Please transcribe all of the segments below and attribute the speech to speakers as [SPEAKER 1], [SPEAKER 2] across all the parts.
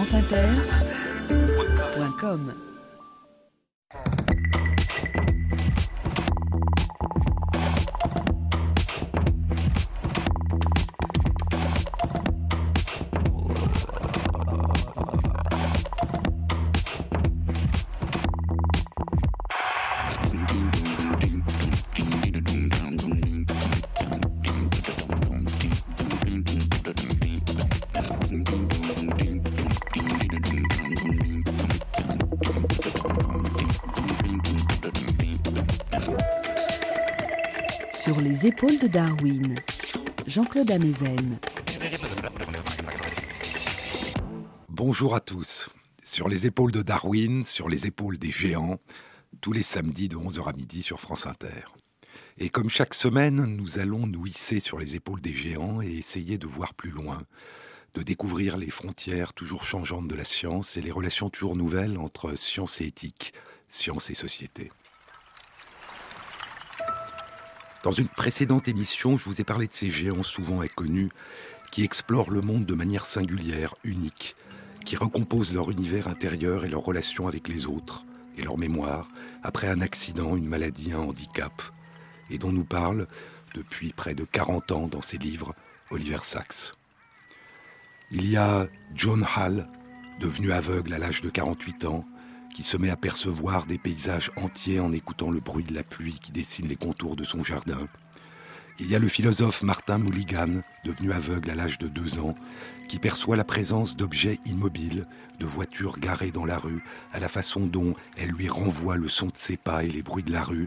[SPEAKER 1] franceinter.com Sur les épaules de Darwin, Jean-Claude Amezen.
[SPEAKER 2] Bonjour à tous. Sur les épaules de Darwin, sur les épaules des géants, tous les samedis de 11h à midi sur France Inter. Et comme chaque semaine, nous allons nous hisser sur les épaules des géants et essayer de voir plus loin, de découvrir les frontières toujours changeantes de la science et les relations toujours nouvelles entre science et éthique, science et société. Dans une précédente émission, je vous ai parlé de ces géants souvent inconnus qui explorent le monde de manière singulière, unique, qui recomposent leur univers intérieur et leurs relations avec les autres et leur mémoire après un accident, une maladie, un handicap, et dont nous parle depuis près de 40 ans dans ses livres Oliver Sacks. Il y a John Hall, devenu aveugle à l'âge de 48 ans, qui se met à percevoir des paysages entiers en écoutant le bruit de la pluie qui dessine les contours de son jardin. Il y a le philosophe Martin Mulligan, devenu aveugle à l'âge de deux ans, qui perçoit la présence d'objets immobiles, de voitures garées dans la rue, à la façon dont elles lui renvoient le son de ses pas et les bruits de la rue,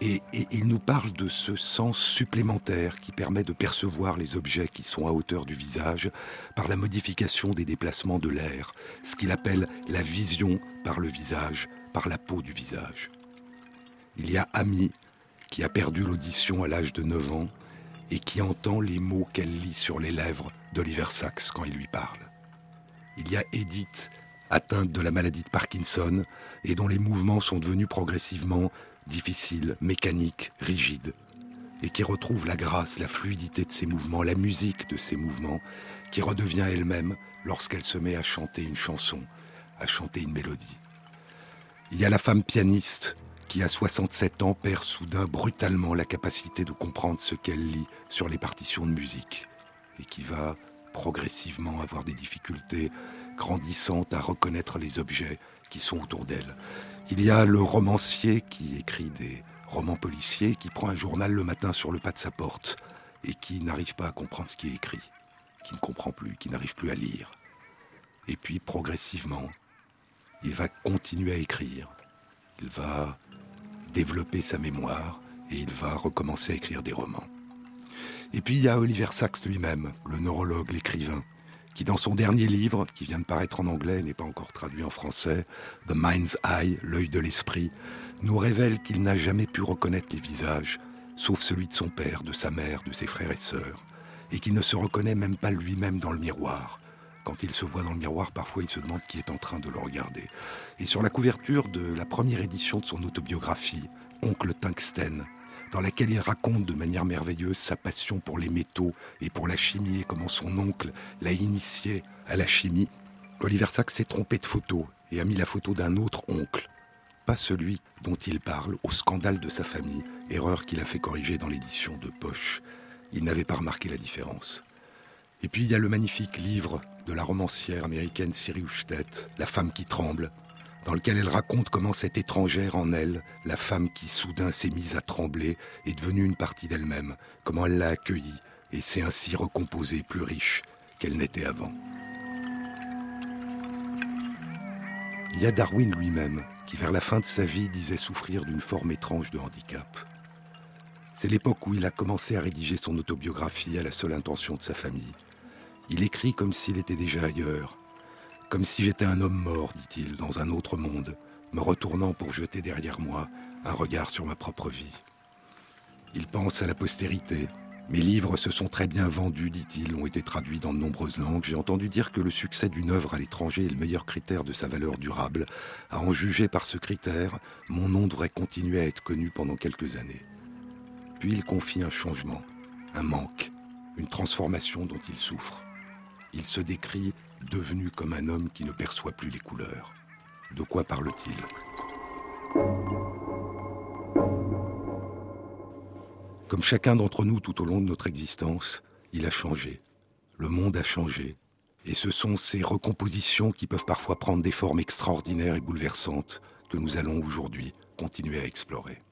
[SPEAKER 2] et, il nous parle de ce sens supplémentaire qui permet de percevoir les objets qui sont à hauteur du visage par la modification des déplacements de l'air, ce qu'il appelle la vision par le visage, par la peau du visage. Il y a Ami qui a perdu l'audition à l'âge de 9 ans et qui entend les mots qu'elle lit sur les lèvres d'Oliver Sacks quand il lui parle. Il y a Edith, atteinte de la maladie de Parkinson et dont les mouvements sont devenus progressivement difficile, mécanique, rigide, et qui retrouve la grâce, la fluidité de ses mouvements, la musique de ses mouvements, qui redevient elle-même lorsqu'elle se met à chanter une chanson, à chanter une mélodie. Il y a la femme pianiste qui, à 67 ans, perd soudain brutalement la capacité de comprendre ce qu'elle lit sur les partitions de musique, et qui va progressivement avoir des difficultés grandissantes à reconnaître les objets qui sont autour d'elle. Il y a le romancier qui écrit des romans policiers, qui prend un journal le matin sur le pas de sa porte et qui n'arrive pas à comprendre ce qui est écrit, qui ne comprend plus, qui n'arrive plus à lire. Et puis progressivement, il va continuer à écrire, il va développer sa mémoire et il va recommencer à écrire des romans. Et puis il y a Oliver Sacks lui-même, le neurologue, l'écrivain, qui dans son dernier livre, qui vient de paraître en anglais, n'est pas encore traduit en français, The Mind's Eye, l'œil de l'esprit, nous révèle qu'il n'a jamais pu reconnaître les visages, sauf celui de son père, de sa mère, de ses frères et sœurs, et qu'il ne se reconnaît même pas lui-même dans le miroir. Quand il se voit dans le miroir, parfois il se demande qui est en train de le regarder. Et sur la couverture de la première édition de son autobiographie, Oncle Tungsten, dans laquelle il raconte de manière merveilleuse sa passion pour les métaux et pour la chimie et comment son oncle l'a initié à la chimie, Oliver Sacks s'est trompé de photo et a mis la photo d'un autre oncle, pas celui dont il parle, au scandale de sa famille, erreur qu'il a fait corriger dans l'édition de Poche. Il n'avait pas remarqué la différence. Et puis il y a le magnifique livre de la romancière américaine Siri Hustvedt, La femme qui tremble, dans lequel elle raconte comment cette étrangère en elle, la femme qui soudain s'est mise à trembler, est devenue une partie d'elle-même, comment elle l'a accueillie et s'est ainsi recomposée plus riche qu'elle n'était avant. Il y a Darwin lui-même, qui vers la fin de sa vie disait souffrir d'une forme étrange de handicap. C'est l'époque où il a commencé à rédiger son autobiographie à la seule intention de sa famille. Il écrit comme s'il était déjà ailleurs, comme si j'étais un homme mort, dit-il, dans un autre monde, me retournant pour jeter derrière moi un regard sur ma propre vie. Il pense à la postérité. Mes livres se sont très bien vendus, dit-il, ont été traduits dans de nombreuses langues. J'ai entendu dire que le succès d'une œuvre à l'étranger est le meilleur critère de sa valeur durable. À en juger par ce critère, mon nom devrait continuer à être connu pendant quelques années. Puis il confie un changement, un manque, une transformation dont il souffre.
[SPEAKER 3] il se décrit devenu comme un homme qui ne perçoit plus les couleurs. De quoi parle-t-il? Comme chacun d'entre nous tout au long de notre existence, il a changé. Le monde a changé. Et ce sont ces recompositions qui peuvent parfois prendre des formes extraordinaires et bouleversantes que nous allons aujourd'hui continuer à explorer.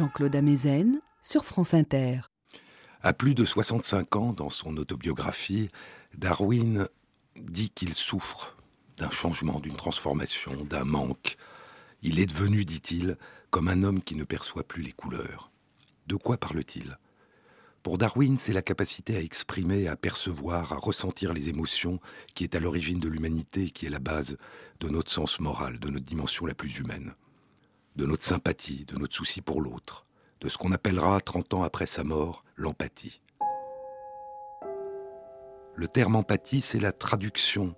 [SPEAKER 1] Jean-Claude Amezen sur France Inter.
[SPEAKER 3] À plus de 65 ans, dans son autobiographie, Darwin dit qu'il souffre d'un changement, d'une transformation, d'un manque. Il est devenu, dit-il, comme un homme qui ne perçoit plus les couleurs. De quoi parle-t-il? Pour Darwin, c'est la capacité à exprimer, à percevoir, à ressentir les émotions qui est à l'origine de l'humanité, qui est la base de notre sens moral, de notre dimension la plus humaine de notre sympathie, de notre souci pour l'autre, de ce qu'on appellera, 30 ans après sa mort, l'empathie. Le terme empathie, c'est la traduction,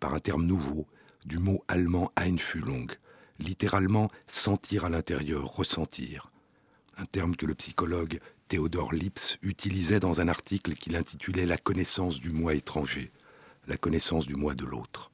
[SPEAKER 3] par un terme nouveau, du mot allemand Einfühlung, littéralement sentir à l'intérieur, ressentir. Un terme que le psychologue Théodore Lips utilisait dans un article qu'il intitulait La connaissance du moi étranger, la connaissance du moi de l'autre.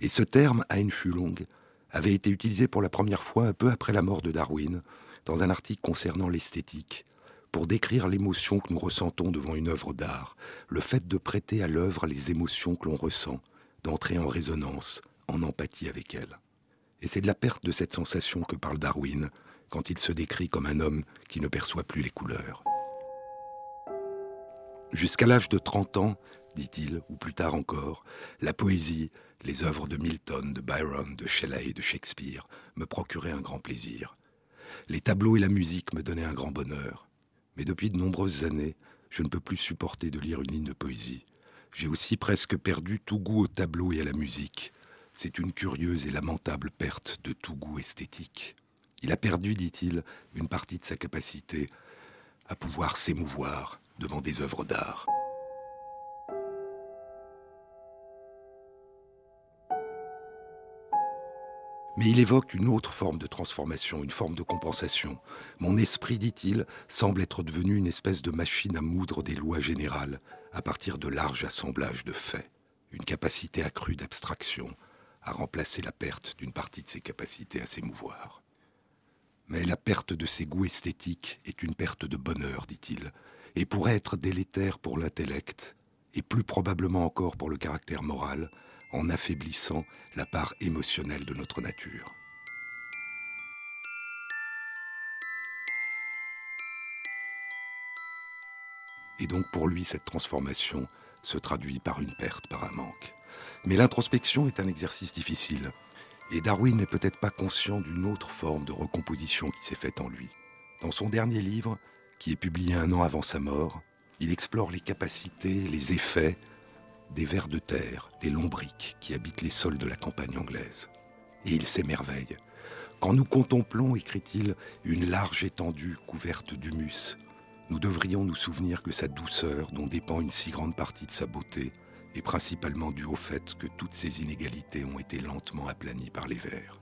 [SPEAKER 3] Et ce terme Einfühlung avait été utilisé pour la première fois un peu après la mort de Darwin, dans un article concernant l'esthétique, pour décrire l'émotion que nous ressentons devant une œuvre d'art, le fait de prêter à l'œuvre les émotions que l'on ressent, d'entrer en résonance, en empathie avec elle. Et c'est de la perte de cette sensation que parle Darwin quand il se décrit comme un homme qui ne perçoit plus les couleurs. Jusqu'à l'âge de 30 ans, dit-il, ou plus tard encore, la poésie, les œuvres de Milton, de Byron, de Shelley, de Shakespeare me procuraient un grand plaisir. Les tableaux et la musique me donnaient un grand bonheur. Mais depuis de nombreuses années, je ne peux plus supporter de lire une ligne de poésie. J'ai aussi presque perdu tout goût au tableau et à la musique. C'est une curieuse et lamentable perte de tout goût esthétique. Il a perdu, dit-il, une partie de sa capacité à pouvoir s'émouvoir devant des œuvres d'art.
[SPEAKER 2] Mais il évoque une autre forme de transformation, une forme de compensation. Mon esprit, dit-il, semble être devenu une espèce de machine à moudre des lois générales à partir de larges assemblages de faits, une capacité accrue d'abstraction à remplacer la perte d'une partie de ses capacités à s'émouvoir. Mais la perte de ses goûts esthétiques est une perte de bonheur, dit-il, et pourrait être délétère pour l'intellect, et plus probablement encore pour le caractère moral, en affaiblissant la part émotionnelle de notre nature. Et donc pour lui, cette transformation se traduit par une perte, par un manque. Mais l'introspection est un exercice difficile, et Darwin n'est peut-être pas conscient d'une autre forme de recomposition qui s'est faite en lui. Dans son dernier livre, qui est publié un an avant sa mort, il explore les capacités, les effets, des vers de terre, les lombriques qui habitent les sols de la campagne anglaise. Et il s'émerveille. Quand nous contemplons, écrit-il, une large étendue couverte d'humus, nous devrions nous souvenir que sa douceur, dont dépend une si grande partie de sa beauté, est principalement due au fait que toutes ces inégalités ont été lentement aplanies par les vers.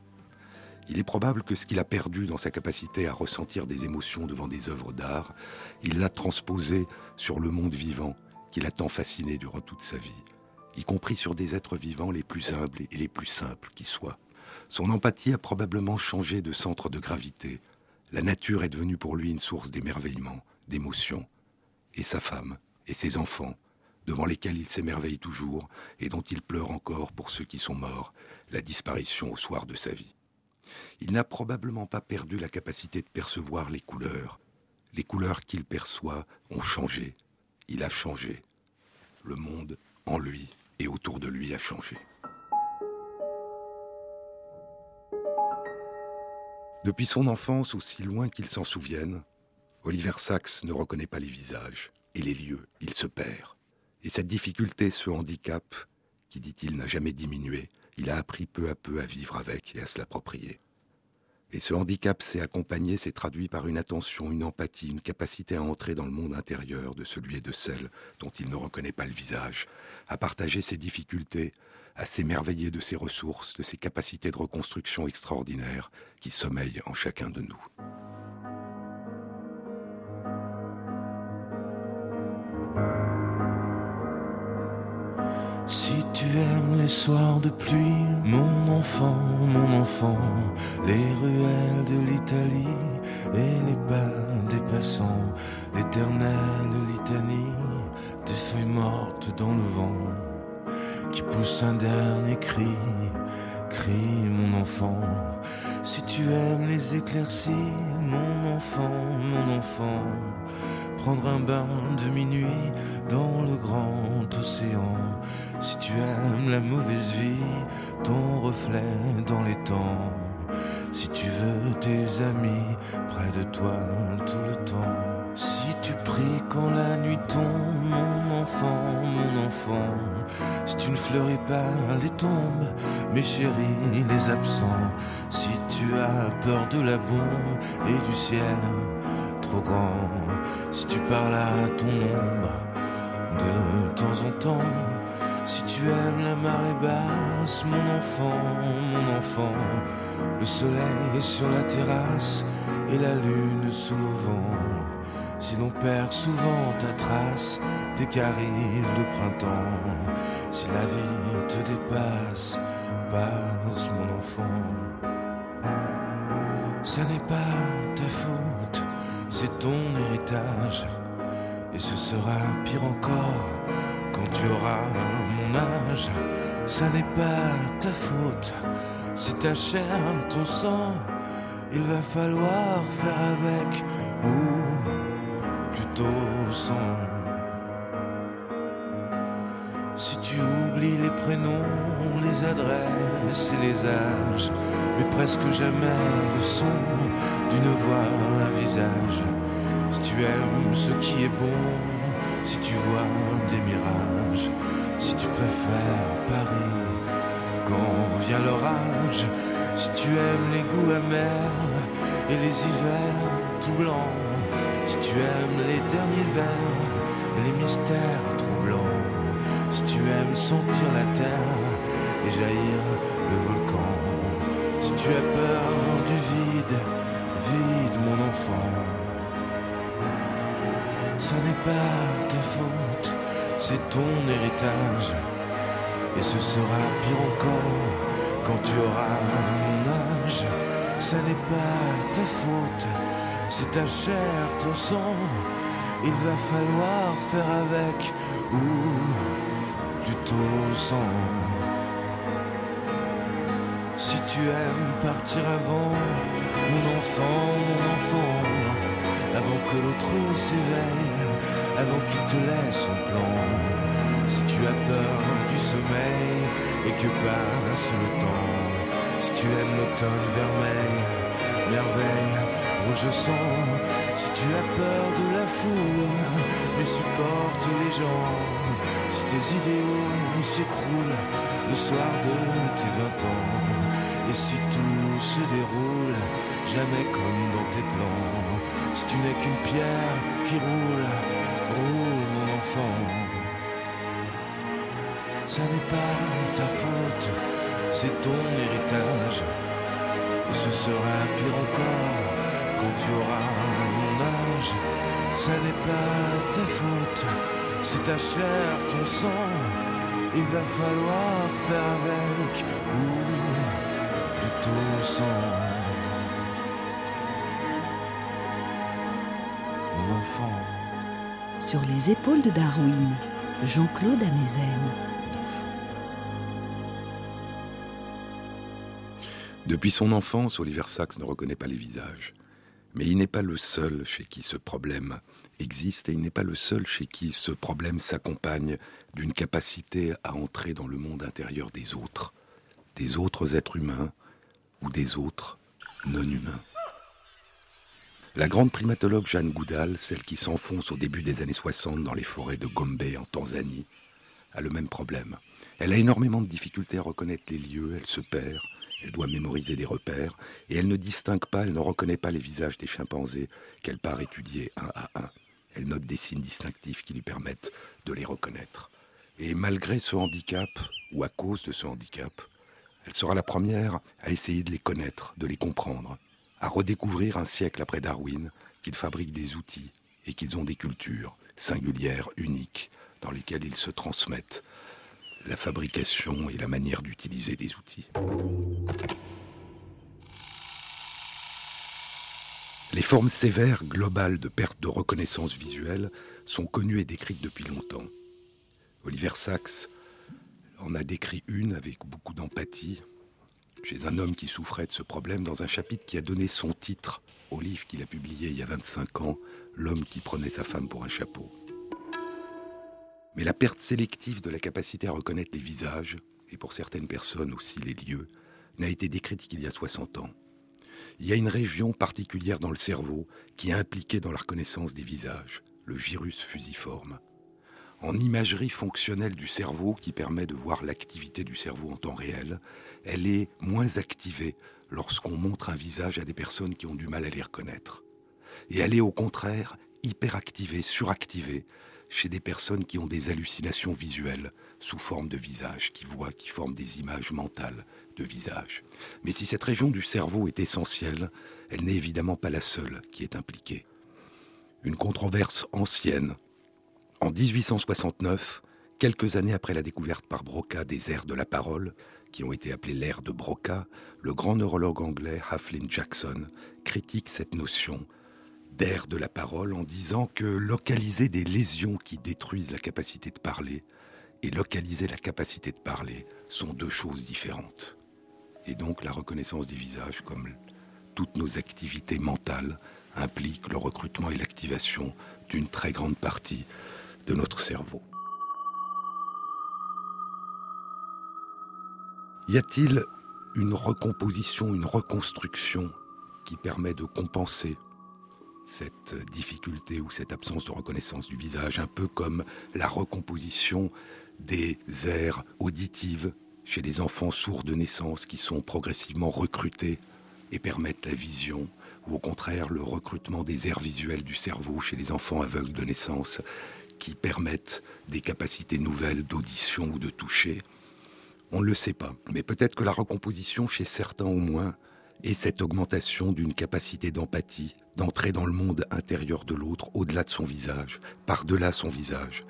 [SPEAKER 2] Il est probable que ce qu'il a perdu dans sa capacité à ressentir des émotions devant des œuvres d'art, il l'a transposé sur le monde vivant qui l'a tant fasciné durant toute sa vie, y compris sur des êtres vivants les plus humbles et les plus simples qui soient. Son empathie a probablement changé de centre de gravité. La nature est devenue pour lui une source d'émerveillement, d'émotion. Et sa femme, et ses enfants, devant lesquels il s'émerveille toujours et dont il pleure encore pour ceux qui sont morts, la disparition au soir de sa vie. Il n'a probablement pas perdu la capacité de percevoir les couleurs. Les couleurs qu'il perçoit ont changé, il a changé. Le monde en lui et autour de lui a changé. Depuis son enfance, aussi loin qu'il s'en souvienne, Oliver Sacks ne reconnaît pas les visages et les lieux, il se perd. Et cette difficulté, ce handicap, qui dit-il n'a jamais diminué, il a appris peu à peu à vivre avec et à se l'approprier. Et ce handicap s'est accompagné, s'est traduit par une attention, une empathie, une capacité à entrer dans le monde intérieur de celui et de celle dont il ne reconnaît pas le visage, à partager ses difficultés, à s'émerveiller de ses ressources, de ses capacités de reconstruction extraordinaires qui sommeillent en chacun de nous.
[SPEAKER 4] Si tu aimes les soirs de pluie, mon enfant, mon enfant, les ruelles de l'Italie et les pas des passants, l'éternelle litanie des feuilles mortes dans le vent, qui pousse un dernier cri, cri mon enfant. Si tu aimes les éclaircies, mon enfant, mon enfant, prendre un bain de minuit dans le grand océan si tu aimes la mauvaise vie, ton reflet dans les temps. Si tu veux tes amis près de toi tout le temps. Si tu pries quand la nuit tombe, mon enfant, mon enfant. Si tu ne fleuris pas les tombes, mes chéris, les absents. Si tu as peur de la bombe et du ciel trop grand. Si tu parles à ton ombre de temps en temps si tu aimes la marée basse, mon enfant, mon enfant, le soleil est sur la terrasse et la lune sous le vent. Si l'on perd souvent ta trace dès qu'arrive le printemps, si la vie te dépasse, passe mon enfant. Ça n'est pas ta faute, c'est ton héritage, et ce sera pire encore quand tu auras mon âge, ça n'est pas ta faute, c'est ta chair, ton sang. Il va falloir faire avec, ou plutôt sans. Si tu oublies les prénoms, les adresses et les âges, mais presque jamais le son d'une voix, un visage. Si tu aimes ce qui est bon, si tu vois des mirages, si tu préfères Paris quand vient l'orage, si tu aimes les goûts amers et les hivers tout blancs, si tu aimes les derniers vers et les mystères troublants, si tu aimes sentir la terre et jaillir le volcan, Si tu as peur du vide, vide mon enfant. Ça n'est pas ta faute, c'est ton héritage. Et ce sera pire encore quand tu auras mon âge. Ça n'est pas ta faute, c'est ta chair, ton sang. Il va falloir faire avec ou plutôt sans. Si tu aimes partir avant, mon enfant, mon enfant, avant que l'autre s'éveille, avant qu'il te laisse en plan. Si tu as peur du sommeil et que passe le temps, si tu aimes l'automne vermeil, merveille, rouge sang, si tu as peur de la foule, mais supporte les gens, si tes idéaux s'écroulent le soir de tes vingt ans, et si tout se déroule jamais comme dans tes plans, si tu n'es qu'une pierre qui roule, roule mon enfant. Ça n'est pas ta faute, c'est ton héritage. Et ce sera pire encore quand tu auras mon âge. Ça n'est pas ta faute, c'est ta chair, ton sang. Il va falloir faire avec ou plutôt sans.
[SPEAKER 1] Sur les épaules de Darwin, Jean-Claude Amezen.
[SPEAKER 2] Depuis son enfance, Oliver Sacks ne reconnaît pas les visages. Mais il n'est pas le seul chez qui ce problème existe et il n'est pas le seul chez qui ce problème s'accompagne d'une capacité à entrer dans le monde intérieur des autres, des autres êtres humains ou des autres non humains. La grande primatologue Jeanne Goudal, celle qui s'enfonce au début des années 60 dans les forêts de Gombe en Tanzanie, a le même problème. Elle a énormément de difficultés à reconnaître les lieux, elle se perd, elle doit mémoriser des repères, et elle ne distingue pas, elle ne reconnaît pas les visages des chimpanzés qu'elle part étudier un à un. Elle note des signes distinctifs qui lui permettent de les reconnaître. Et malgré ce handicap, ou à cause de ce handicap, elle sera la première à essayer de les connaître, de les comprendre, à redécouvrir un siècle après Darwin qu'ils fabriquent des outils et qu'ils ont des cultures singulières, uniques, dans lesquelles ils se transmettent la fabrication et la manière d'utiliser des outils. Les formes sévères globales de perte de reconnaissance visuelle sont connues et décrites depuis longtemps. Oliver Sacks en a décrit une avec beaucoup d'empathie chez un homme qui souffrait de ce problème dans un chapitre qui a donné son titre au livre qu'il a publié il y a 25 ans, L'homme qui prenait sa femme pour un chapeau. Mais la perte sélective de la capacité à reconnaître les visages, et pour certaines personnes aussi les lieux, n'a été décrite qu'il y a 60 ans. Il y a une région particulière dans le cerveau qui est impliquée dans la reconnaissance des visages, le gyrus fusiforme. En imagerie fonctionnelle du cerveau qui permet de voir l'activité du cerveau en temps réel, elle est moins activée lorsqu'on montre un visage à des personnes qui ont du mal à les reconnaître. Et elle est au contraire hyperactivée, suractivée chez des personnes qui ont des hallucinations visuelles sous forme de visage, qui voient, qui forment des images mentales de visage. Mais si cette région du cerveau est essentielle, elle n'est évidemment pas la seule qui est impliquée. Une controverse ancienne. En 1869, quelques années après la découverte par Broca des aires de la parole, qui ont été appelées l'air de Broca, le grand neurologue anglais Haflin Jackson critique cette notion d'air de la parole en disant que localiser des lésions qui détruisent la capacité de parler et localiser la capacité de parler sont deux choses différentes. Et donc la reconnaissance des visages, comme toutes nos activités mentales, implique le recrutement et l'activation d'une très grande partie de notre cerveau. Y a-t-il une recomposition, une reconstruction qui permet de compenser cette difficulté ou cette absence de reconnaissance du visage, un peu comme la recomposition des aires auditives chez les enfants sourds de naissance qui sont progressivement recrutés et permettent la vision, ou au contraire le recrutement des aires visuelles du cerveau chez les enfants aveugles de naissance qui permettent des capacités nouvelles d'audition ou de toucher, On ne le sait pas, mais peut-être que la recomposition, chez certains au moins, est cette augmentation d'une capacité d'empathie, d'entrer dans le monde intérieur de l'autre, au-delà de son visage, par-delà son visage,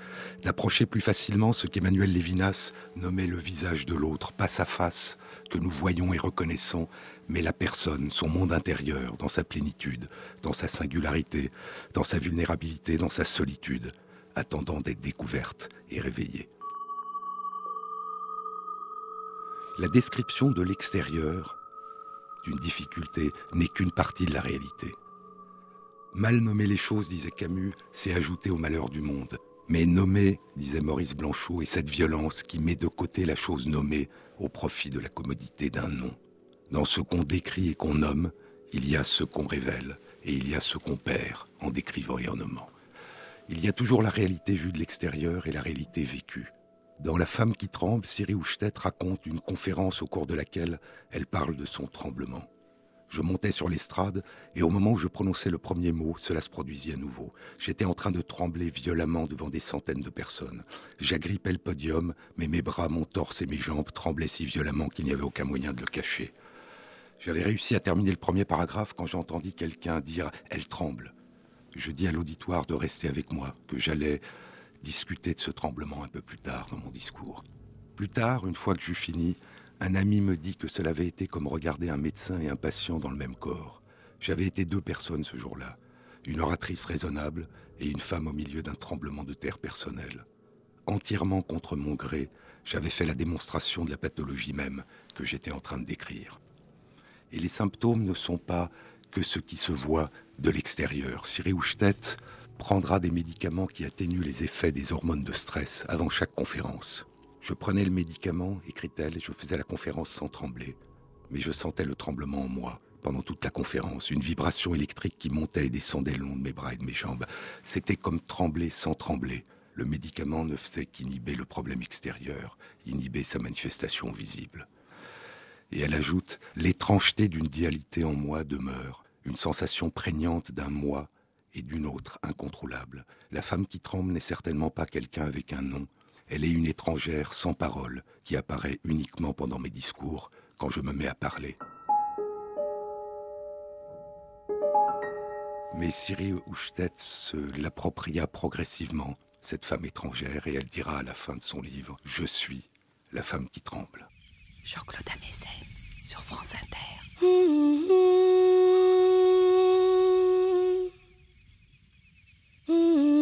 [SPEAKER 2] d'approcher plus facilement ce qu'Emmanuel Lévinas nommait le visage de l'autre, pas sa face, que nous voyons et reconnaissons, mais la personne, son monde intérieur, dans sa plénitude, dans sa singularité, dans sa vulnérabilité, dans sa solitude, attendant d'être découverte et réveillée. La description de l'extérieur d'une difficulté n'est qu'une partie de la réalité. Mal nommer les choses, disait Camus, c'est ajouter au malheur du monde. Mais nommer, disait Maurice Blanchot, est cette violence qui met de côté la chose nommée au profit de la commodité d'un nom. Dans ce qu'on décrit et qu'on nomme, il y a ce qu'on révèle et il y a ce qu'on perd en décrivant et en nommant. Il y a toujours la réalité vue de l'extérieur et la réalité vécue. Dans La femme qui tremble, Siri Houchtet raconte une conférence au cours de laquelle elle parle de son tremblement. Je montais sur l'estrade et au moment où je prononçais le premier mot, cela se produisit à nouveau. J'étais en train de trembler violemment devant des centaines de personnes. J'agrippais le podium, mais mes bras, mon torse et mes jambes tremblaient si violemment qu'il n'y avait aucun moyen de le cacher. J'avais réussi à terminer le premier paragraphe quand j'entendis quelqu'un dire ⁇ Elle tremble ⁇ Je dis à l'auditoire de rester avec moi, que j'allais discuter de ce tremblement un peu plus tard dans mon discours. Plus tard, une fois que j'eus fini, un ami me dit que cela avait été comme regarder un médecin et un patient dans le même corps. J'avais été deux personnes ce jour-là, une oratrice raisonnable et une femme au milieu d'un tremblement de terre personnel. Entièrement contre mon gré, j'avais fait la démonstration de la pathologie même que j'étais en train de décrire. Et les symptômes ne sont pas que ce qui se voit de l'extérieur. Siri Houchtet prendra des médicaments qui atténuent les effets des hormones de stress avant chaque conférence. Je prenais le médicament, écrit-elle, et je faisais la conférence sans trembler. Mais je sentais le tremblement en moi pendant toute la conférence, une vibration électrique qui montait et descendait le long de mes bras et de mes jambes. C'était comme trembler sans trembler. Le médicament ne faisait qu'inhiber le problème extérieur, inhiber sa manifestation visible. Et elle ajoute, l'étrangeté d'une dualité en moi demeure, une sensation prégnante d'un moi et d'une autre incontrôlable. La femme qui tremble n'est certainement pas quelqu'un avec un nom, elle est une étrangère sans parole qui apparaît uniquement pendant mes discours quand je me mets à parler. Mais Cyril Houchtet se l'appropria progressivement, cette femme étrangère, et elle dira à la fin de son livre Je suis la femme qui tremble.
[SPEAKER 1] Jean-Claude Amezen sur France Inter. Mm-hmm.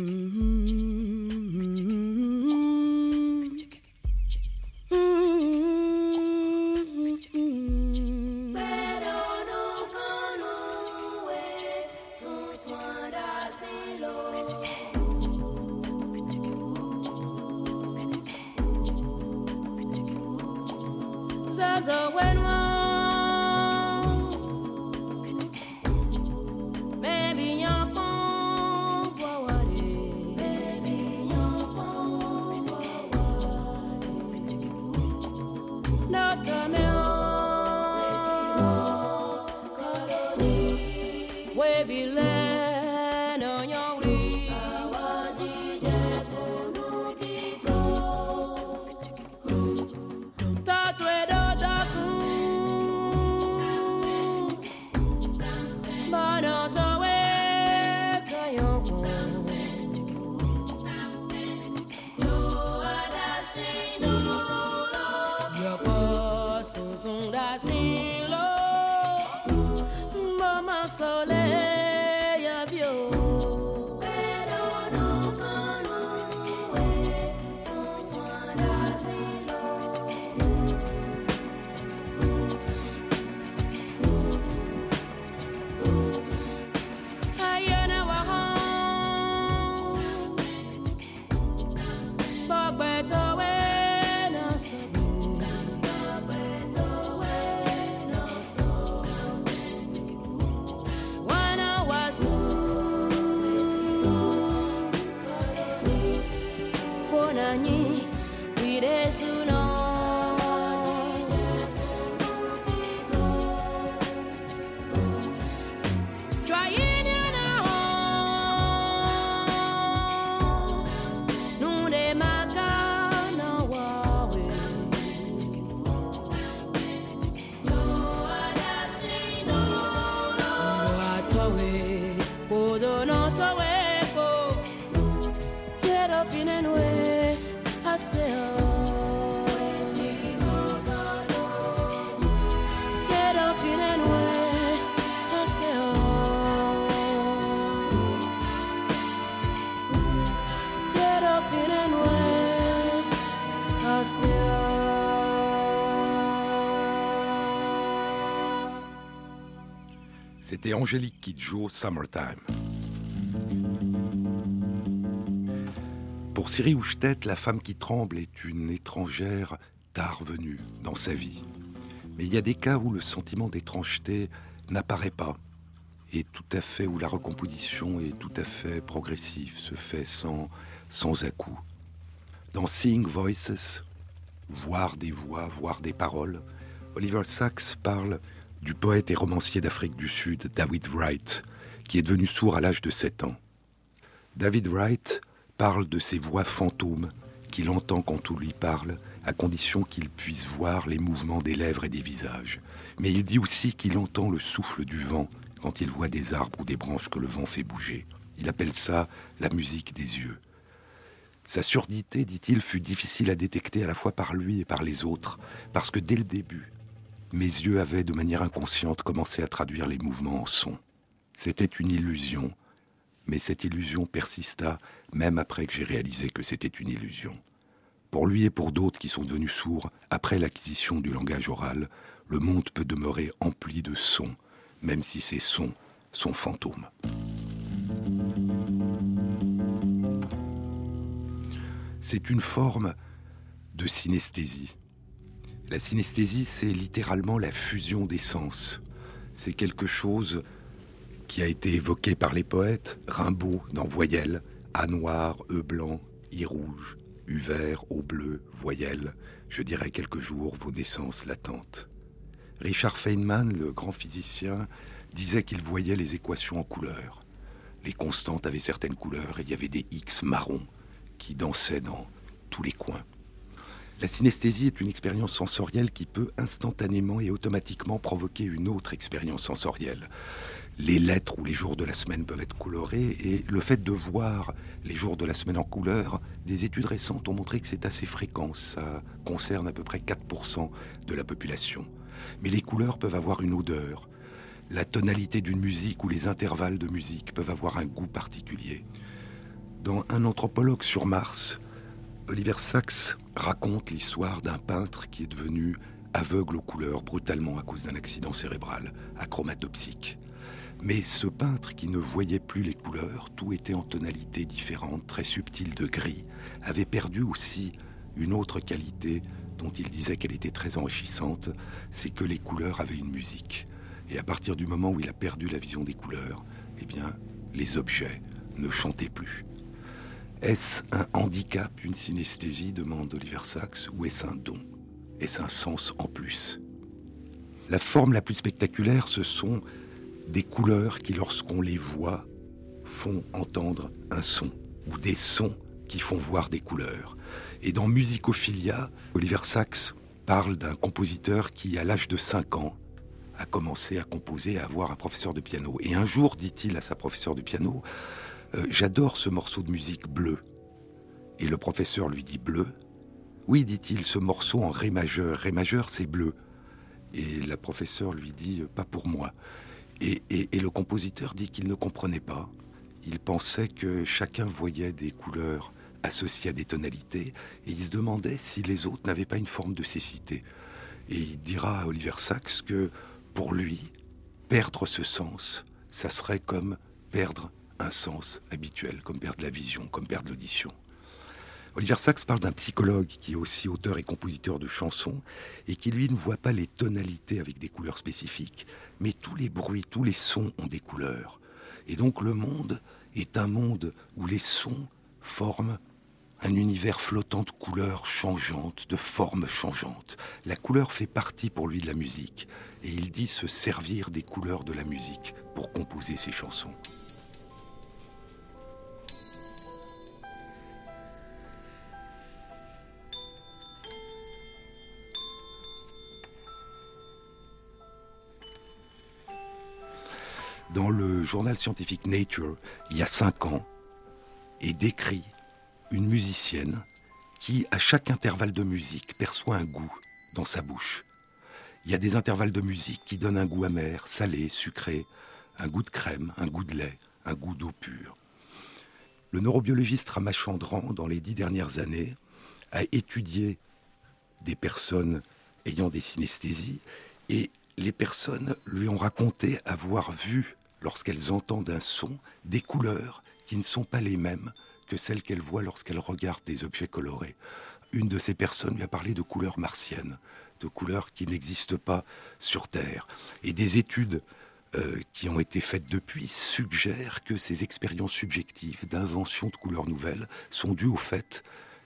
[SPEAKER 2] C'était Angélique Kidjo, Summertime. Pour Siri Houchtet, la femme qui tremble est une étrangère tard venue dans sa vie. Mais il y a des cas où le sentiment d'étrangeté n'apparaît pas, et tout à fait où la recomposition est tout à fait progressive, se fait sans, sans à-coup. Dans Seeing Voices, voir des voix, voir des paroles, Oliver Sacks parle du poète et romancier d'Afrique du Sud David Wright, qui est devenu sourd à l'âge de 7 ans. David Wright parle de ces voix fantômes qu'il entend quand on lui parle, à condition qu'il puisse voir les mouvements des lèvres et des visages. Mais il dit aussi qu'il entend le souffle du vent quand il voit des arbres ou des branches que le vent fait bouger. Il appelle ça la musique des yeux. Sa surdité, dit-il, fut difficile à détecter à la fois par lui et par les autres, parce que dès le début, mes yeux avaient de manière inconsciente commencé à traduire les mouvements en sons. C'était une illusion, mais cette illusion persista même après que j'ai réalisé que c'était une illusion. Pour lui et pour d'autres qui sont devenus sourds, après l'acquisition du langage oral, le monde peut demeurer empli de sons, même si ces sons sont fantômes. C'est une forme de synesthésie la synesthésie, c'est littéralement la fusion des sens. C'est quelque chose qui a été évoqué par les poètes, Rimbaud dans Voyelle, A noir, E blanc, I rouge, U vert, O bleu, voyelle, je dirais quelques jours vos naissances latentes. Richard Feynman, le grand physicien, disait qu'il voyait les équations en couleurs. Les constantes avaient certaines couleurs et il y avait des X marrons qui dansaient dans tous les coins. La synesthésie est une expérience sensorielle qui peut instantanément et automatiquement provoquer une autre expérience sensorielle. Les lettres ou les jours de la semaine peuvent être colorés et le fait de voir les jours de la semaine en couleur, des études récentes ont montré que c'est assez fréquent. Ça concerne à peu près 4% de la population. Mais les couleurs peuvent avoir une odeur. La tonalité d'une musique ou les intervalles de musique peuvent avoir un goût particulier. Dans Un anthropologue sur Mars, Oliver Sacks raconte l'histoire d'un peintre qui est devenu aveugle aux couleurs brutalement à cause d'un accident cérébral, achromatopsique. Mais ce peintre qui ne voyait plus les couleurs, tout était en tonalité différente, très subtile de gris, avait perdu aussi une autre qualité dont il disait qu'elle était très enrichissante, c'est que les couleurs avaient une musique. Et à partir du moment où il a perdu la vision des couleurs, eh bien, les objets ne chantaient plus. Est-ce un handicap, une synesthésie demande Oliver Sacks, ou est-ce un don? Est-ce un sens en plus? La forme la plus spectaculaire, ce sont des couleurs qui, lorsqu'on les voit, font entendre un son, ou des sons qui font voir des couleurs. Et dans Musicophilia, Oliver Sacks parle d'un compositeur qui, à l'âge de 5 ans, a commencé à composer, à avoir un professeur de piano. Et un jour, dit-il à sa professeure de piano, euh, J'adore ce morceau de musique bleu. Et le professeur lui dit bleu. Oui, dit-il, ce morceau en ré majeur. Ré majeur, c'est bleu. Et la professeure lui dit pas pour moi. Et, et le compositeur dit qu'il ne comprenait pas. Il pensait que chacun voyait des couleurs associées à des tonalités, et il se demandait si les autres n'avaient pas une forme de cécité. Et il dira à Oliver Sacks que, pour lui, perdre ce sens, ça serait comme perdre un sens habituel, comme perdre la vision, comme perdre l'audition. Oliver Sacks parle d'un psychologue qui est aussi auteur et compositeur de chansons et qui lui ne voit pas les tonalités avec des couleurs spécifiques, mais tous les bruits, tous les sons ont des couleurs. Et donc le monde est un monde où les sons forment un univers flottant de couleurs changeantes, de formes changeantes. La couleur fait partie pour lui de la musique, et il dit se servir des couleurs de la musique pour composer ses chansons. Dans le journal scientifique Nature, il y a cinq ans, est décrit une musicienne qui, à chaque intervalle de musique, perçoit un goût dans sa bouche. Il y a des intervalles de musique qui donnent un goût amer, salé, sucré, un goût de crème, un goût de lait, un goût d'eau pure. Le neurobiologiste Ramachandran, dans les dix dernières années, a étudié des personnes ayant des synesthésies et les personnes lui ont raconté avoir vu, lorsqu'elles entendent un son, des couleurs qui ne sont pas les mêmes que celles qu'elles voient lorsqu'elles regardent des objets colorés. Une de ces personnes lui a parlé de couleurs martiennes, de couleurs qui n'existent pas sur Terre. Et des études euh, qui ont été faites depuis suggèrent que ces expériences subjectives d'invention de couleurs nouvelles sont dues au fait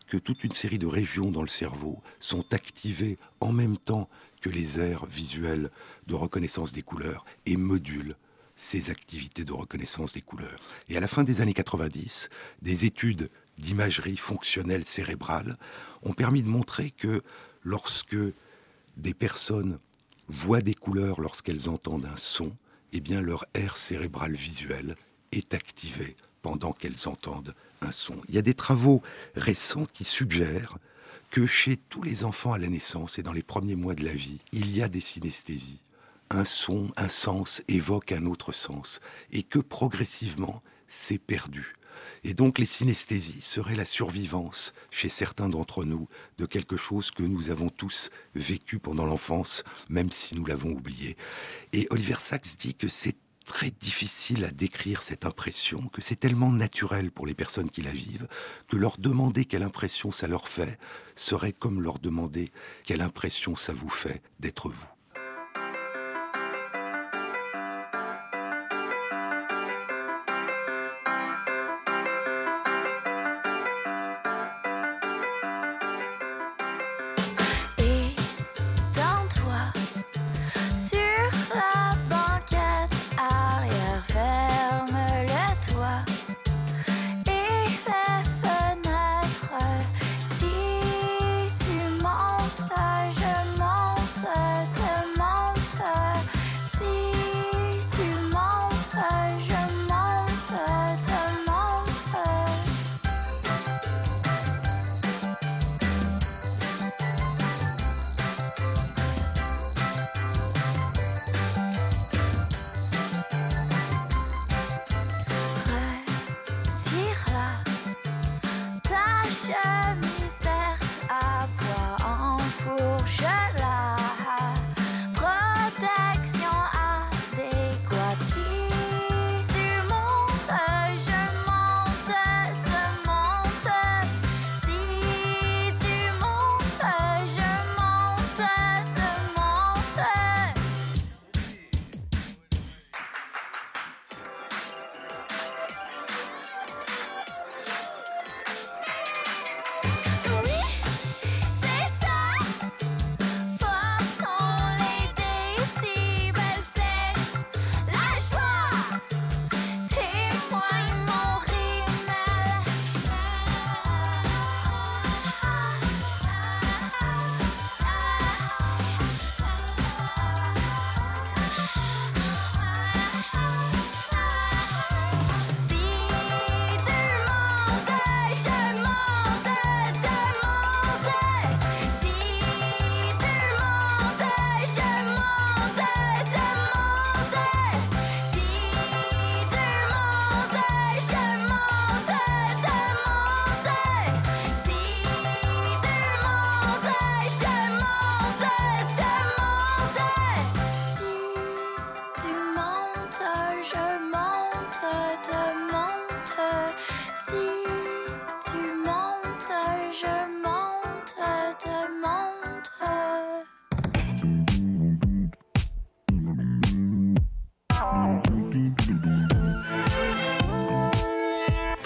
[SPEAKER 2] que toute une série de régions dans le cerveau sont activées en même temps que les aires visuelles de reconnaissance des couleurs et modulent ces activités de reconnaissance des couleurs. Et à la fin des années 90, des études d'imagerie fonctionnelle cérébrale ont permis de montrer que lorsque des personnes voient des couleurs lorsqu'elles entendent un son, eh bien leur aire cérébrale visuelle est activée pendant qu'elles entendent un son. Il y a des travaux récents qui suggèrent que chez tous les enfants à la naissance et dans les premiers mois de la vie, il y a des synesthésies. Un son, un sens évoque un autre sens et que progressivement, c'est perdu. Et donc les synesthésies seraient la survivance, chez certains d'entre nous, de quelque chose que nous avons tous vécu pendant l'enfance, même si nous l'avons oublié. Et Oliver Sacks dit que c'est très difficile à décrire cette impression, que c'est tellement naturel pour les personnes qui la vivent, que leur demander quelle impression ça leur fait serait comme leur demander quelle impression ça vous fait d'être vous.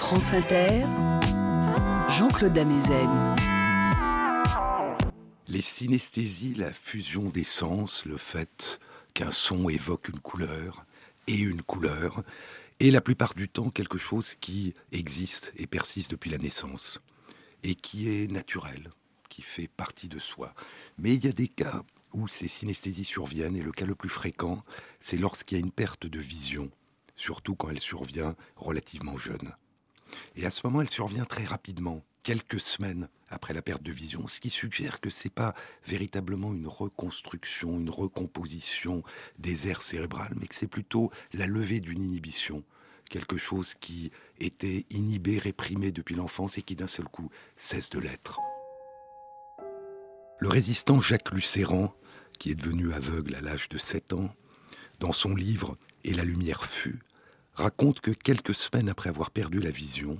[SPEAKER 1] France Inter, Jean-Claude Amezen.
[SPEAKER 2] Les synesthésies, la fusion des sens, le fait qu'un son évoque une couleur et une couleur, est la plupart du temps quelque chose qui existe et persiste depuis la naissance, et qui est naturel, qui fait partie de soi. Mais il y a des cas où ces synesthésies surviennent, et le cas le plus fréquent, c'est lorsqu'il y a une perte de vision, surtout quand elle survient relativement jeune. Et à ce moment, elle survient très rapidement, quelques semaines après la perte de vision, ce qui suggère que c'est pas véritablement une reconstruction, une recomposition des aires cérébrales, mais que c'est plutôt la levée d'une inhibition, quelque chose qui était inhibé, réprimé depuis l'enfance et qui d'un seul coup cesse de l'être. Le résistant Jacques Lucéran, qui est devenu aveugle à l'âge de 7 ans, dans son livre Et la lumière fut, raconte que quelques semaines après avoir perdu la vision,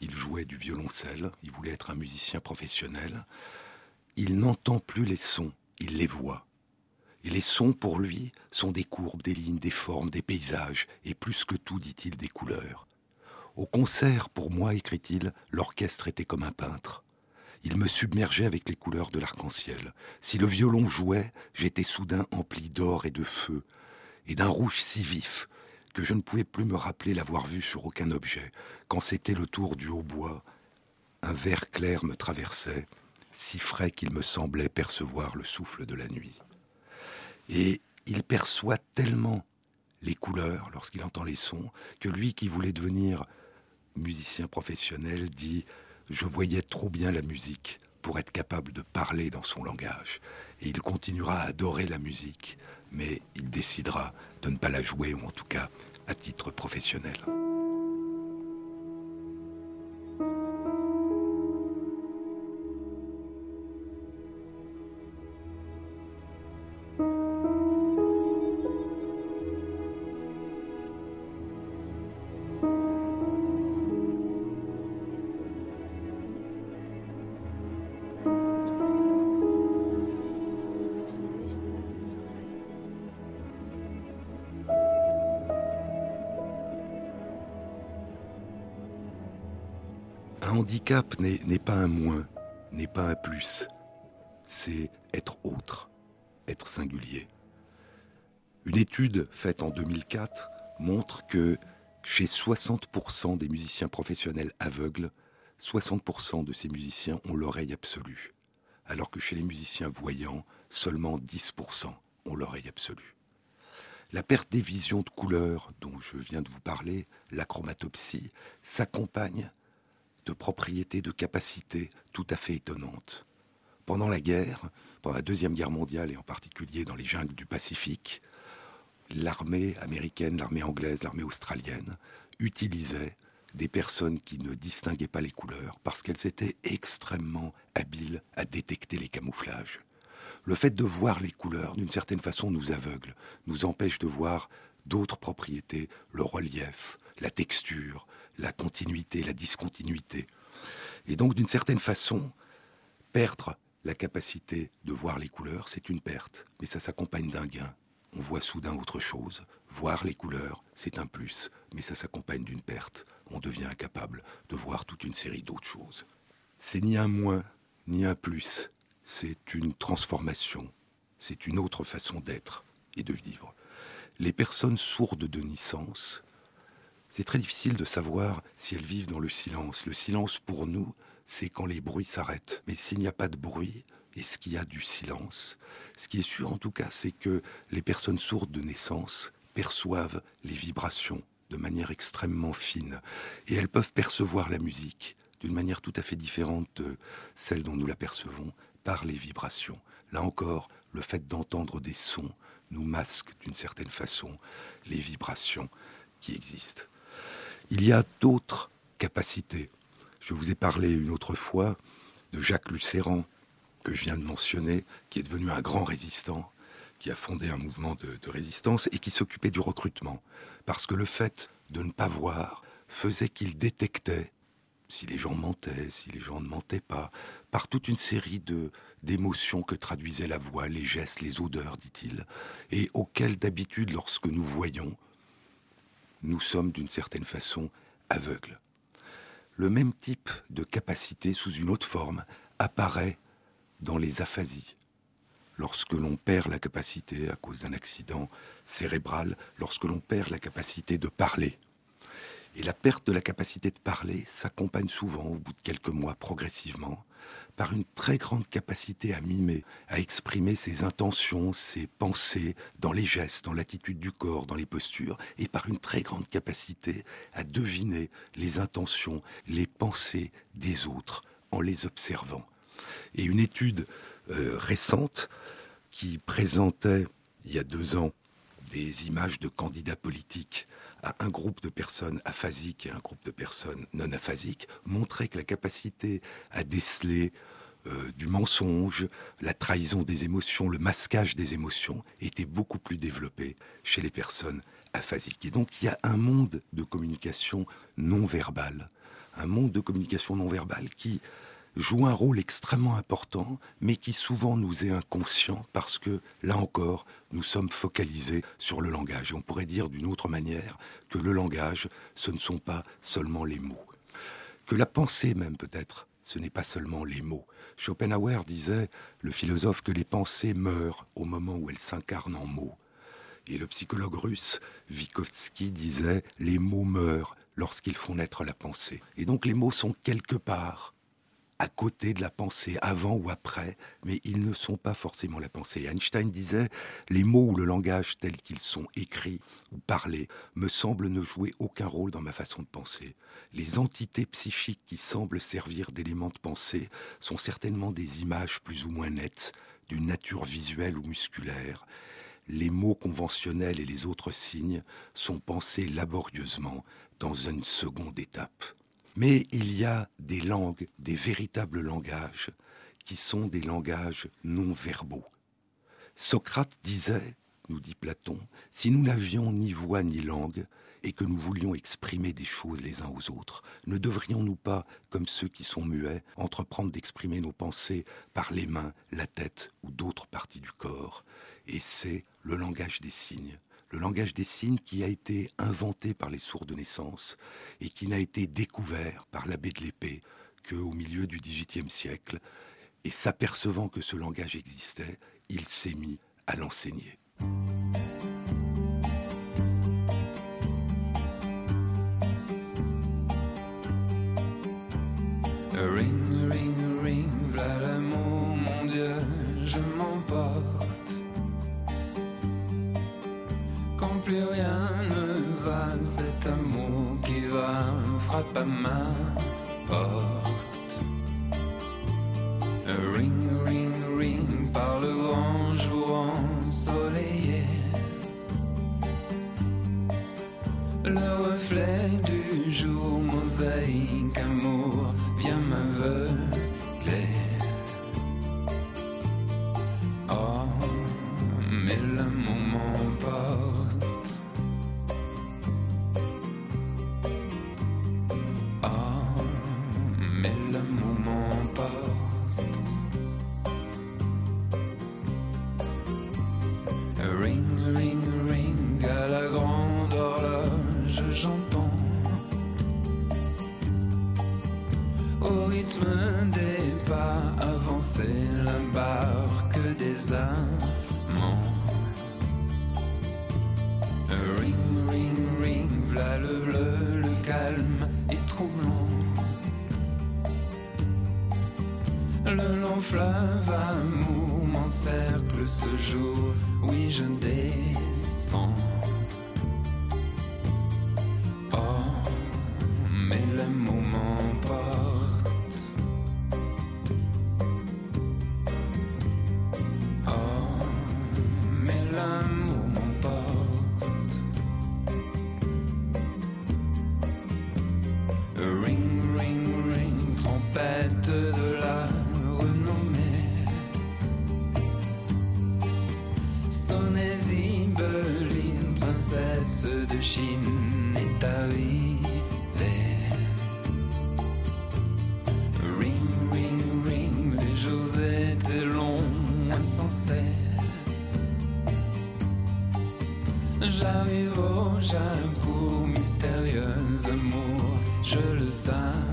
[SPEAKER 2] il jouait du violoncelle, il voulait être un musicien professionnel, il n'entend plus les sons, il les voit. Et les sons, pour lui, sont des courbes, des lignes, des formes, des paysages, et plus que tout, dit-il, des couleurs. Au concert, pour moi, écrit-il, l'orchestre était comme un peintre. Il me submergeait avec les couleurs de l'arc-en-ciel. Si le violon jouait, j'étais soudain empli d'or et de feu, et d'un rouge si vif que je ne pouvais plus me rappeler l'avoir vu sur aucun objet. Quand c'était le tour du hautbois, un vert clair me traversait, si frais qu'il me semblait percevoir le souffle de la nuit. Et il perçoit tellement les couleurs lorsqu'il entend les sons que lui qui voulait devenir musicien professionnel dit je voyais trop bien la musique pour être capable de parler dans son langage. Et il continuera à adorer la musique, mais il décidera de ne pas la jouer, ou en tout cas à titre professionnel. Handicap n'est pas un moins, n'est pas un plus. C'est être autre, être singulier. Une étude faite en 2004 montre que chez 60% des musiciens professionnels aveugles, 60% de ces musiciens ont l'oreille absolue, alors que chez les musiciens voyants, seulement 10% ont l'oreille absolue. La perte des visions de couleurs dont je viens de vous parler, la chromatopsie, s'accompagne de propriétés, de capacités tout à fait étonnantes. Pendant la guerre, pendant la Deuxième Guerre mondiale et en particulier dans les jungles du Pacifique, l'armée américaine, l'armée anglaise, l'armée australienne utilisaient des personnes qui ne distinguaient pas les couleurs parce qu'elles étaient extrêmement habiles à détecter les camouflages. Le fait de voir les couleurs, d'une certaine façon, nous aveugle, nous empêche de voir d'autres propriétés, le relief, la texture, la continuité, la discontinuité. Et donc, d'une certaine façon, perdre la capacité de voir les couleurs, c'est une perte, mais ça s'accompagne d'un gain. On voit soudain autre chose. Voir les couleurs, c'est un plus, mais ça s'accompagne d'une perte. On devient incapable de voir toute une série d'autres choses. C'est ni un moins, ni un plus. C'est une transformation. C'est une autre façon d'être et de vivre. Les personnes sourdes de naissance c'est très difficile de savoir si elles vivent dans le silence. Le silence pour nous, c'est quand les bruits s'arrêtent. Mais s'il n'y a pas de bruit, est-ce qu'il y a du silence? Ce qui est sûr en tout cas, c'est que les personnes sourdes de naissance perçoivent les vibrations de manière extrêmement fine. Et elles peuvent percevoir la musique d'une manière tout à fait différente de celle dont nous la percevons par les vibrations. Là encore, le fait d'entendre des sons nous masque d'une certaine façon les vibrations qui existent. Il y a d'autres capacités. Je vous ai parlé une autre fois de Jacques Lucéran, que je viens de mentionner, qui est devenu un grand résistant, qui a fondé un mouvement de, résistance et qui s'occupait du recrutement. Parce que le fait de ne pas voir faisait qu'il détectait si les gens mentaient, si les gens ne mentaient pas, par toute une série de d'émotions que traduisait la voix, les gestes, les odeurs, dit-il, et auxquelles d'habitude, lorsque nous voyons, nous sommes d'une certaine façon aveugles. le même type de capacité sous une autre forme apparaît dans les aphasies. Lorsque l'on perd la capacité, à cause d'un accident cérébral, lorsque l'on perd la capacité de parler. Et la perte de la capacité de parler s'accompagne souvent, au bout de quelques mois, progressivement, par une très grande capacité à mimer, à exprimer ses intentions, ses pensées dans les gestes, dans l'attitude du corps, dans les postures, et par une très grande capacité à deviner les intentions, les pensées des autres en les observant. Et une étude euh, récente qui présentait, il y a deux ans, des images de candidats politiques à un groupe de personnes aphasiques et un groupe de personnes non aphasiques montrait que la capacité à déceler du mensonge, la trahison des émotions, le masquage des émotions était beaucoup plus développé chez les personnes aphasiques. Et donc il y a un monde de communication non verbale, un monde de communication non verbale qui joue un rôle extrêmement important, mais qui souvent nous est inconscient parce que, là encore, nous sommes focalisés sur le langage. Et on pourrait dire d'une autre manière que le langage, ce ne sont pas seulement les mots. Que la pensée même peut-être, ce n'est pas seulement les mots. Schopenhauer disait, le philosophe, que les pensées meurent au moment où elles s'incarnent en mots. Et le psychologue russe Vygotsky disait, les mots meurent lorsqu'ils font naître la pensée. Et donc les mots sont quelque part à côté de la pensée, avant ou après, mais ils ne sont pas forcément la pensée. Einstein disait, les mots ou le langage tels qu'ils sont écrits ou parlés me semblent ne jouer aucun rôle dans ma façon de penser. Les entités psychiques qui semblent servir d'éléments de pensée sont certainement des images plus ou moins nettes, d'une nature visuelle ou musculaire. Les mots conventionnels et les autres signes sont pensés laborieusement dans une seconde étape. Mais il y a des langues, des véritables langages, qui sont des langages non verbaux. Socrate disait, nous dit Platon, si nous n'avions ni voix ni langue, et que nous voulions exprimer des choses les uns aux autres, ne devrions-nous pas, comme ceux qui sont muets, entreprendre d'exprimer nos pensées par les mains, la tête ou d'autres parties du corps? Et c'est le langage des signes le langage des signes qui a été inventé par les sourds de naissance et qui n'a été découvert par l'abbé de l'épée qu'au milieu du XVIIIe siècle. Et s'apercevant que ce langage existait, il s'est mis à l'enseigner.
[SPEAKER 5] Frappe à ma porte. Ring, ring, ring, par le grand jour ensoleillé. Le reflet du jour mosaïque, amour, vient m'aveugler. Oh, mais l'amour je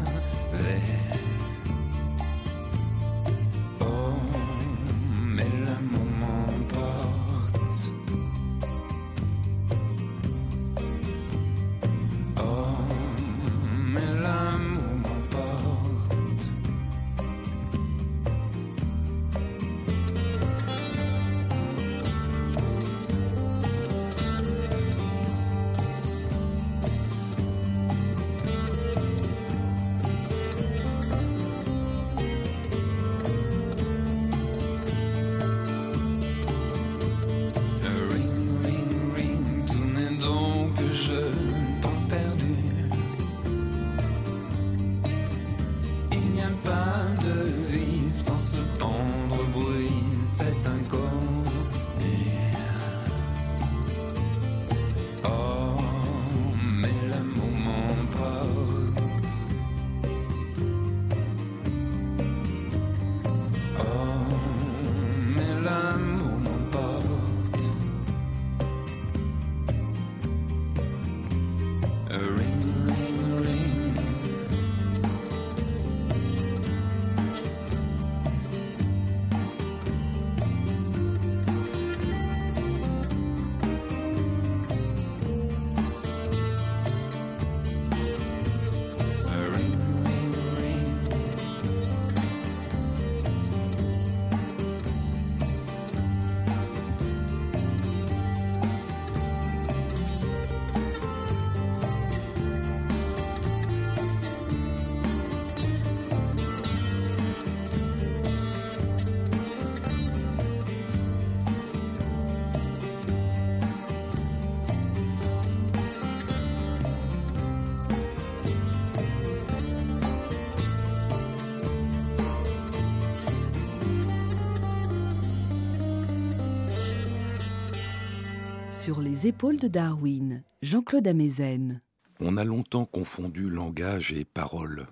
[SPEAKER 1] Sur les épaules de Darwin, Jean-Claude Amezen.
[SPEAKER 2] On a longtemps confondu langage et parole,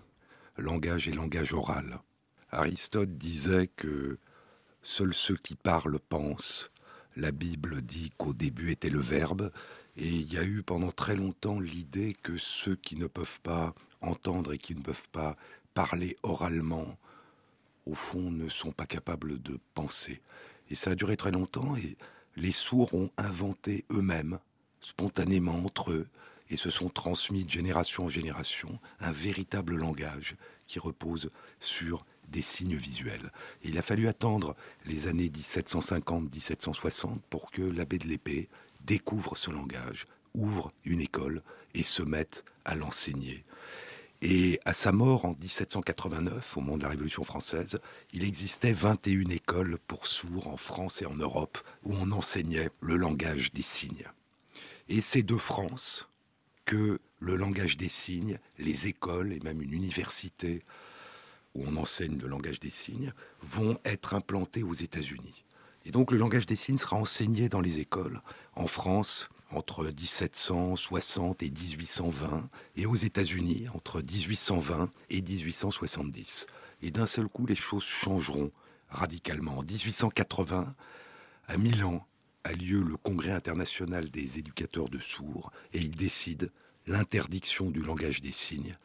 [SPEAKER 2] langage et langage oral. Aristote disait que seuls ceux qui parlent pensent. La Bible dit qu'au début était le Verbe, et il y a eu pendant très longtemps l'idée que ceux qui ne peuvent pas entendre et qui ne peuvent pas parler oralement, au fond, ne sont pas capables de penser. Et ça a duré très longtemps, et les sourds ont inventé eux-mêmes, spontanément entre eux, et se sont transmis de génération en génération un véritable langage qui repose sur des signes visuels. Il a fallu attendre les années 1750-1760 pour que l'abbé de l'épée découvre ce langage, ouvre une école et se mette à l'enseigner. Et à sa mort en 1789, au moment de la Révolution française, il existait 21 écoles pour sourds en France et en Europe où on enseignait le langage des signes. Et c'est de France que le langage des signes, les écoles et même une université où on enseigne le langage des signes vont être implantés aux États-Unis. Et donc le langage des signes sera enseigné dans les écoles en France, entre 1760 et 1820, et aux États-Unis entre 1820 et 1870. Et d'un seul coup, les choses changeront radicalement. En 1880, à Milan, a lieu le Congrès international des éducateurs de sourds, et il décide l'interdiction du langage des signes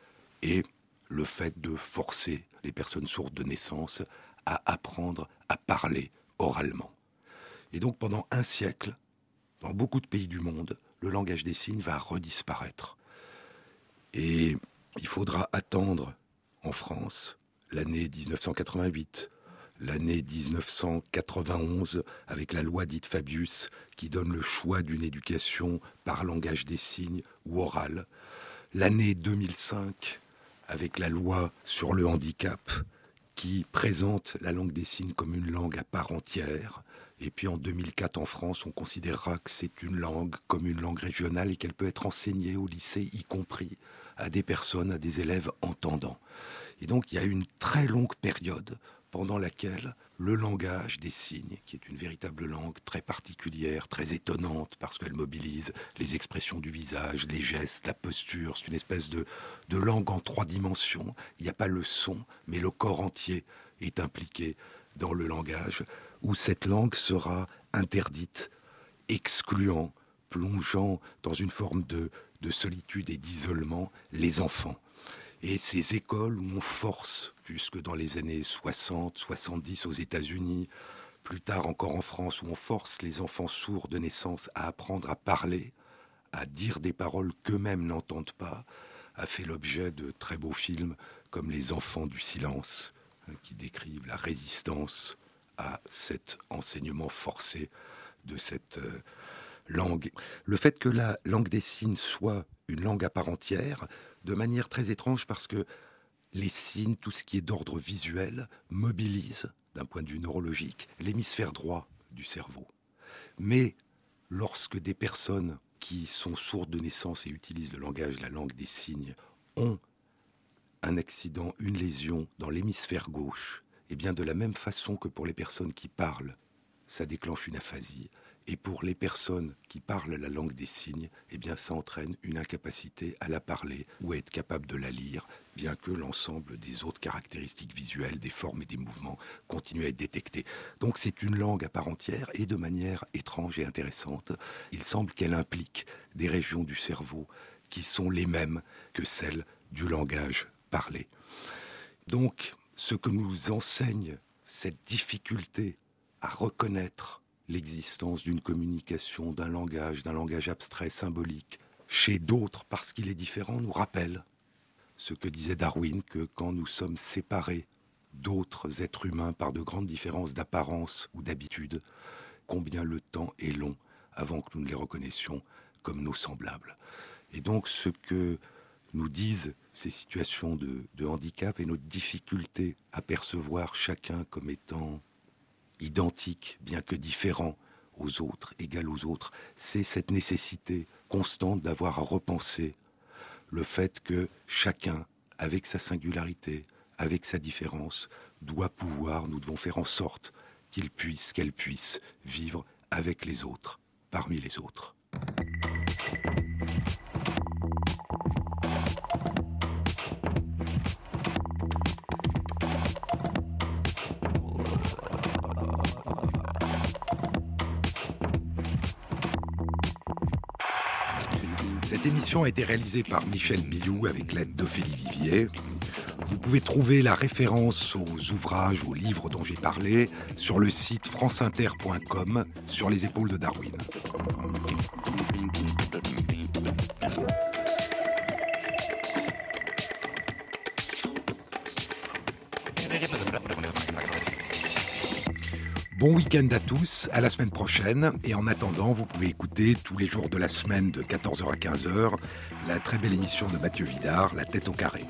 [SPEAKER 2] et le fait de forcer les personnes sourdes de naissance à apprendre à parler oralement. Et donc pendant un siècle, dans beaucoup de pays du monde, le langage des signes va redisparaître. Et il faudra attendre en France l'année 1988, l'année 1991 avec la loi dite Fabius qui donne le choix d'une éducation par langage des signes ou orale, l'année 2005 avec la loi sur le handicap qui présente la langue des signes comme une langue à part entière, et puis en 2004, en France, on considérera que c'est une langue comme une langue régionale et qu'elle peut être enseignée au lycée, y compris à des personnes, à des élèves entendants. Et donc il y a une très longue période pendant laquelle le langage des signes, qui est une véritable langue très particulière, très étonnante, parce qu'elle mobilise les expressions du visage, les gestes, la posture, c'est une espèce de, de langue en trois dimensions. Il n'y a pas le son, mais le corps entier est impliqué dans le langage où cette langue sera interdite, excluant plongeant dans une forme de, de solitude et d'isolement les enfants. Et ces écoles où on force, jusque dans les années 60, 70 aux États-Unis, plus tard encore en France, où on force les enfants sourds de naissance à apprendre à parler, à dire des paroles qu'eux-mêmes n'entendent pas, a fait l'objet de très beaux films comme Les enfants du silence, hein, qui décrivent la résistance à cet enseignement forcé de cette euh, langue. Le fait que la langue des signes soit une langue à part entière, de manière très étrange parce que les signes, tout ce qui est d'ordre visuel, mobilise, d'un point de vue neurologique, l'hémisphère droit du cerveau. Mais lorsque des personnes qui sont sourdes de naissance et utilisent le langage, la langue des signes, ont un accident, une lésion dans l'hémisphère gauche, eh de la même façon que pour les personnes qui parlent, ça déclenche une aphasie, et pour les personnes qui parlent la langue des signes, eh bien, ça entraîne une incapacité à la parler ou à être capable de la lire, bien que l'ensemble des autres caractéristiques visuelles, des formes et des mouvements continuent à être détectés. Donc c'est une langue à part entière et de manière étrange et intéressante, il semble qu'elle implique des régions du cerveau qui sont les mêmes que celles du langage parlé. Donc ce que nous enseigne cette difficulté à reconnaître l'existence d'une communication, d'un langage, d'un langage abstrait, symbolique, chez d'autres parce qu'il est différent, nous rappelle ce que disait Darwin, que quand nous sommes séparés d'autres êtres humains par de grandes différences d'apparence ou d'habitude, combien le temps est long avant que nous ne les reconnaissions comme nos semblables. Et donc ce que nous disent ces situations de, handicap et notre difficulté à percevoir chacun comme étant identique, bien que différent aux autres, égal aux autres, c'est cette nécessité constante d'avoir à repenser le fait que chacun, avec sa singularité, avec sa différence, doit pouvoir, nous devons faire en sorte qu'il puisse, qu'elle puisse vivre avec les autres, parmi les autres. Cette émission a été réalisée par Michel Billou avec l'aide d'Ophélie Vivier. Vous pouvez trouver la référence aux ouvrages, aux livres dont j'ai parlé sur le site franceinter.com sur les épaules de Darwin. Bon week-end à tous, à la semaine prochaine. Et en attendant, vous pouvez écouter tous les jours de la semaine de 14h à 15h la très belle émission de Mathieu Vidard, La tête au carré.